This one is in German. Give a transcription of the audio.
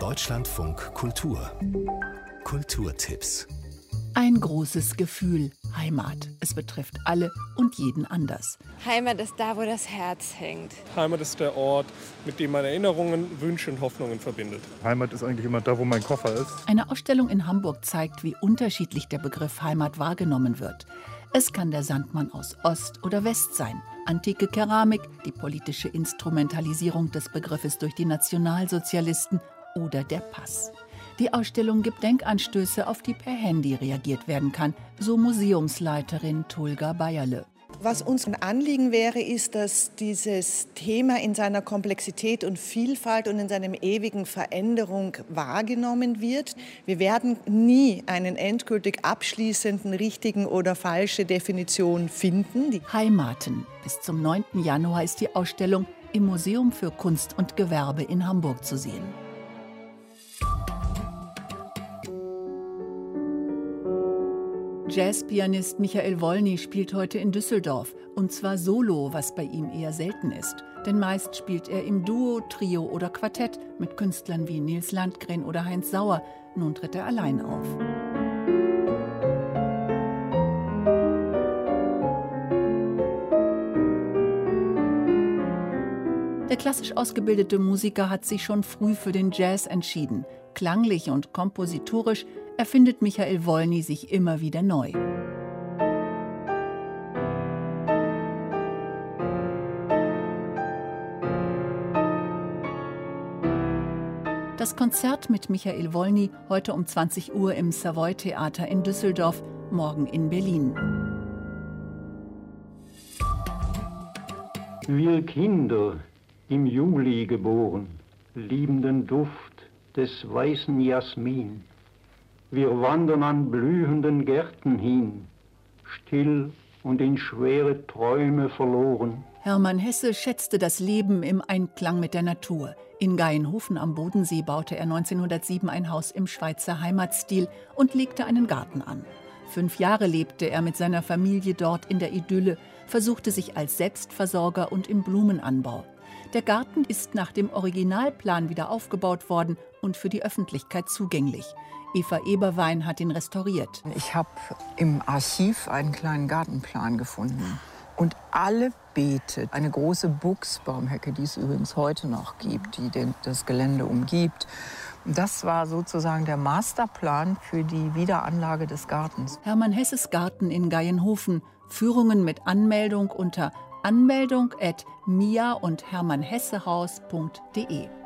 Deutschlandfunk Kultur Kulturtipps Ein großes Gefühl, Heimat. Es betrifft alle und jeden anders. Heimat ist da, wo das Herz hängt. Heimat ist der Ort, mit dem man Erinnerungen, Wünsche und Hoffnungen verbindet. Heimat ist eigentlich immer da, wo mein Koffer ist. Eine Ausstellung in Hamburg zeigt, wie unterschiedlich der Begriff Heimat wahrgenommen wird. Es kann der Sandmann aus Ost oder West sein, antike Keramik, die politische Instrumentalisierung des Begriffes durch die Nationalsozialisten oder der Pass. Die Ausstellung gibt Denkanstöße, auf die per Handy reagiert werden kann, so Museumsleiterin Tulga Bayerle. Was uns ein Anliegen wäre, ist, dass dieses Thema in seiner Komplexität und Vielfalt und in seinem ewigen Veränderung wahrgenommen wird. Wir werden nie einen endgültig abschließenden, richtigen oder falsche Definition finden. Die Heimaten. Bis zum 9. Januar ist die Ausstellung im Museum für Kunst und Gewerbe in Hamburg zu sehen. Jazzpianist Michael Wolny spielt heute in Düsseldorf. Und zwar solo, was bei ihm eher selten ist. Denn meist spielt er im Duo, Trio oder Quartett mit Künstlern wie Nils Landgren oder Heinz Sauer. Nun tritt er allein auf. Der klassisch ausgebildete Musiker hat sich schon früh für den Jazz entschieden. Klanglich und kompositorisch erfindet Michael Wolny sich immer wieder neu. Das Konzert mit Michael Wolny heute um 20 Uhr im Savoy Theater in Düsseldorf, morgen in Berlin. Wir Kinder, im Juli geboren, lieben den Duft des weißen Jasmin. Wir wandern an blühenden Gärten hin, still und in schwere Träume verloren. Hermann Hesse schätzte das Leben im Einklang mit der Natur. In Gaienhofen am Bodensee baute er 1907 ein Haus im Schweizer Heimatstil und legte einen Garten an. Fünf Jahre lebte er mit seiner Familie dort in der Idylle, versuchte sich als Selbstversorger und im Blumenanbau. Der Garten ist nach dem Originalplan wieder aufgebaut worden und für die Öffentlichkeit zugänglich. Eva Eberwein hat ihn restauriert. Ich habe im Archiv einen kleinen Gartenplan gefunden. Und alle Beete, eine große Buchsbaumhecke, die es übrigens heute noch gibt, die den, das Gelände umgibt. Das war sozusagen der Masterplan für die Wiederanlage des Gartens. Hermann Hesses Garten in Gaienhofen. Führungen mit Anmeldung unter anmeldung at mia und hermannhessehaus.de.